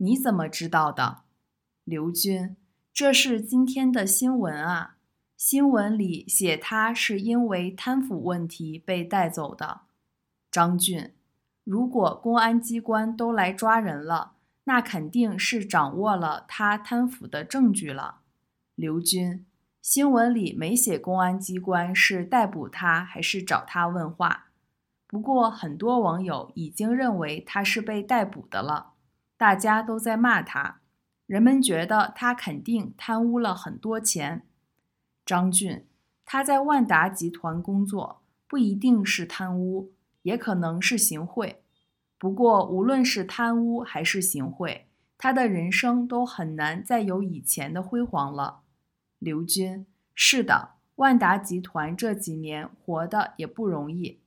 你怎么知道的？刘军，这是今天的新闻啊，新闻里写他是因为贪腐问题被带走的。张俊，如果公安机关都来抓人了，那肯定是掌握了他贪腐的证据了。刘军，新闻里没写公安机关是逮捕他还是找他问话。不过很多网友已经认为他是被逮捕的了。大家都在骂他，人们觉得他肯定贪污了很多钱。张俊，他在万达集团工作，不一定是贪污，也可能是行贿。不过，无论是贪污还是行贿，他的人生都很难再有以前的辉煌了。刘军，是的，万达集团这几年活的也不容易。